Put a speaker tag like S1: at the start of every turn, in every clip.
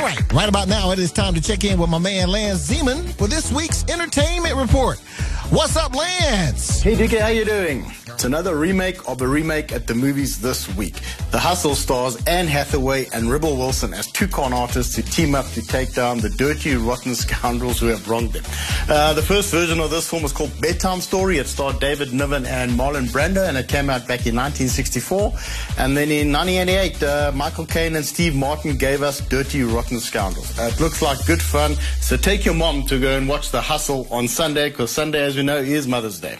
S1: All right, right about now, it is time to check in with my man Lance Zeman for this week's entertainment report. What's up, Lance?
S2: Hey, DK, how you doing? It's another remake of a remake at the movies this week. The Hustle stars Anne Hathaway and Rebel Wilson as two con artists who team up to take down the dirty, rotten scoundrels who have wronged them. Uh, the first version of this film was called Bedtime Story. It starred David Niven and Marlon Brando, and it came out back in 1964. And then in 1988, uh, Michael Caine and Steve Martin gave us Dirty, Rotten Scoundrels. Uh, it looks like good fun, so take your mom to go and watch The Hustle on Sunday, because Sunday, as we know, is Mother's Day.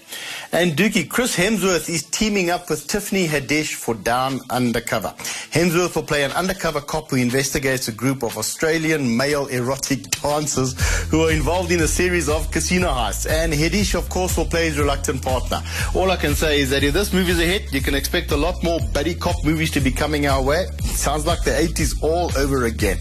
S2: And Dookie, Chris Hemsworth is teaming up with Tiffany Haddish for Down Undercover. Hemsworth will play an undercover cop who investigates a group of Australian male erotic dancers who are involved in a series of casino heists. And Haddish, of course, will play his reluctant partner. All I can say is that if this movie is a hit, you can expect a lot more buddy cop movies to be coming our way. Sounds like the 80s all over again.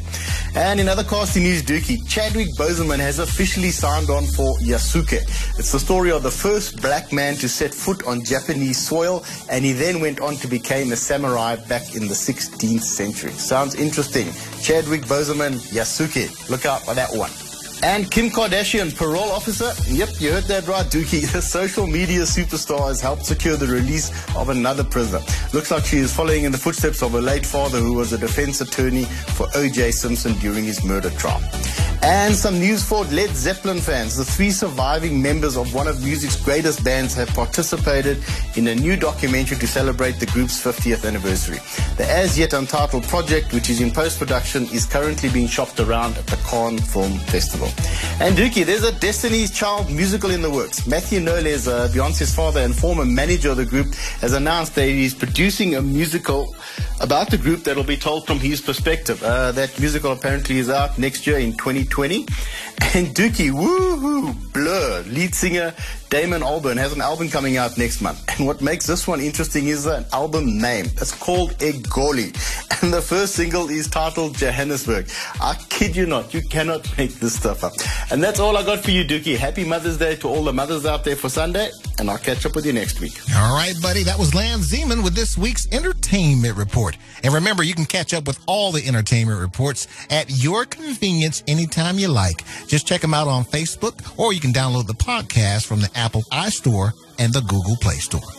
S2: And in other casting news, Dookie, Chadwick Boseman has officially signed on for Yasuke. It's the story of the first black man to set foot on Japanese soil, and he then went on to become a samurai back in the 16th century. Sounds interesting. Chadwick Boseman, Yasuke. Look out for that one. And Kim Kardashian, parole officer. Yep, you heard that right, Dookie. The social media superstar has helped secure the release of another prisoner. Looks like she is following in the footsteps of her late father, who was a defense attorney for O.J. Simpson during his murder trial. And some news for Led Zeppelin fans. The three surviving members of one of music's greatest bands have participated in a new documentary to celebrate the group's 50th anniversary. The as yet untitled project, which is in post production, is currently being shopped around at the Cannes Film Festival. And Dookie, there's a Destiny's Child musical in the works. Mathew Knowles, uh, Beyonce's father and former manager of the group, has announced that he's producing a musical about the group that will be told from his perspective. Uh, that musical apparently is out next year in 2020. And Dookie, woohoo, lead singer Damon Albarn has an album coming out next month. And what makes this one interesting is an album name. It's called Egoli. And the first single is titled Johannesburg. I kid you not, you cannot make this stuff up. And that's all I got for you, Dookie. Happy Mother's Day to all the mothers out there for Sunday. And I'll catch up with you next week.
S1: All right, buddy. That was Lance Zeman with this week's entertainment report. And remember, you can catch up with all the entertainment reports at your convenience anytime you like. Just check them out on Facebook or you can download the podcast from the Apple iStore and the Google Play Store.